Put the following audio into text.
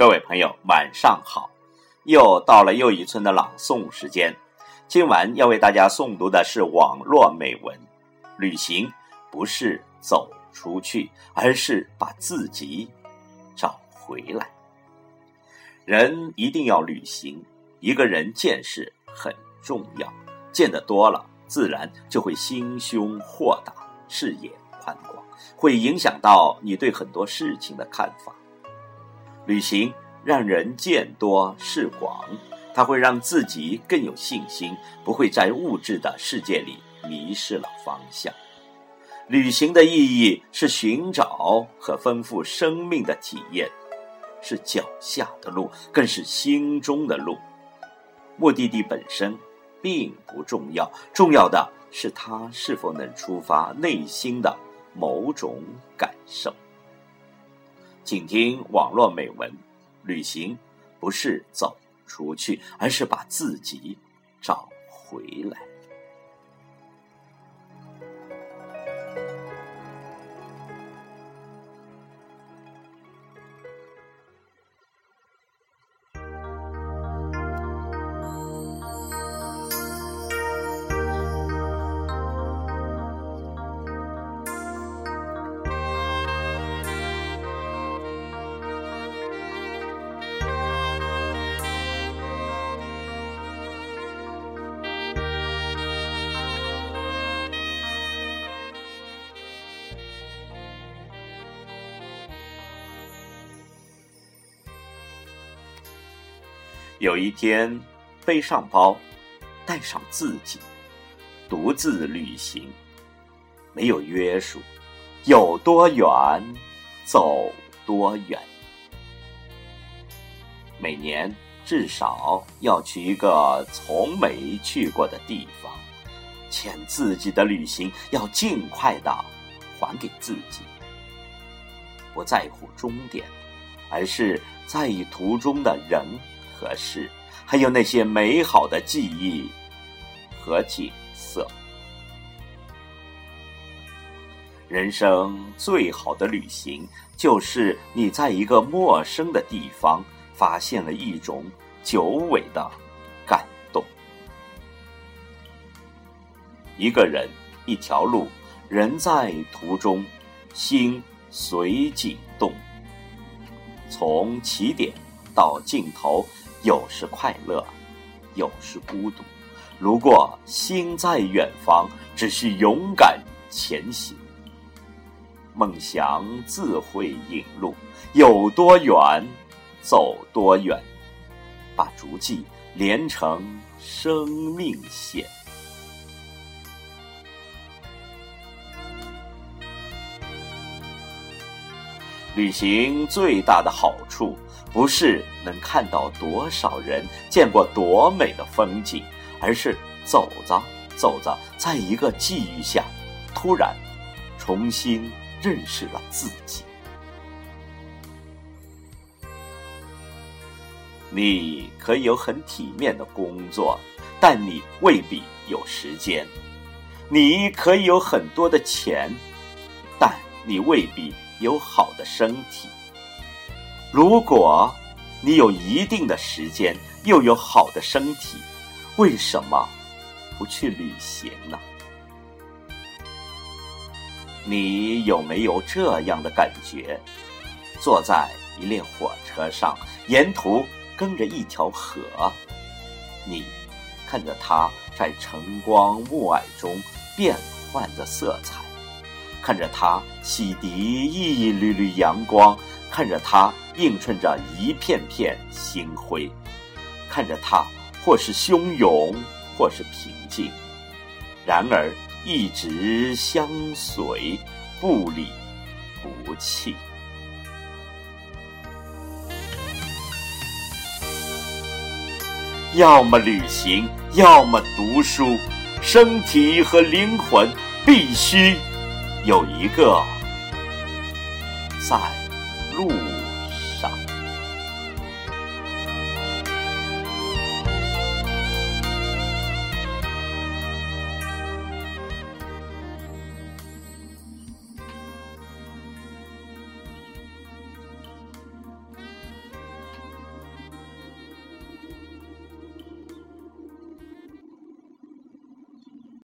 各位朋友，晚上好！又到了又一村的朗诵时间。今晚要为大家诵读的是网络美文。旅行不是走出去，而是把自己找回来。人一定要旅行。一个人见识很重要，见得多了，自然就会心胸豁达，视野宽广，会影响到你对很多事情的看法。旅行让人见多识广，它会让自己更有信心，不会在物质的世界里迷失了方向。旅行的意义是寻找和丰富生命的体验，是脚下的路，更是心中的路。目的地本身并不重要，重要的是它是否能触发内心的某种感受。请听网络美文：旅行不是走出去，而是把自己找回来。有一天，背上包，带上自己，独自旅行，没有约束，有多远，走多远。每年至少要去一个从没去过的地方，欠自己的旅行要尽快的还给自己。不在乎终点，而是在意途中的人。合适，还有那些美好的记忆和景色。人生最好的旅行，就是你在一个陌生的地方，发现了一种久违的感动。一个人，一条路，人在途中，心随景动。从起点到尽头。有时快乐，有时孤独。如果心在远方，只需勇敢前行。梦想自会引路，有多远，走多远。把足迹连成生命线。旅行最大的好处。不是能看到多少人见过多美的风景，而是走着走着，在一个际遇下，突然重新认识了自己。你可以有很体面的工作，但你未必有时间；你可以有很多的钱，但你未必有好的身体。如果你有一定的时间，又有好的身体，为什么不去旅行呢？你有没有这样的感觉？坐在一列火车上，沿途跟着一条河，你看着它在晨光暮霭中变换着色彩，看着它洗涤一缕缕阳光。看着它映衬着一片片星辉，看着它或是汹涌，或是平静，然而一直相随，不离不弃。要么旅行，要么读书，身体和灵魂必须有一个在。路。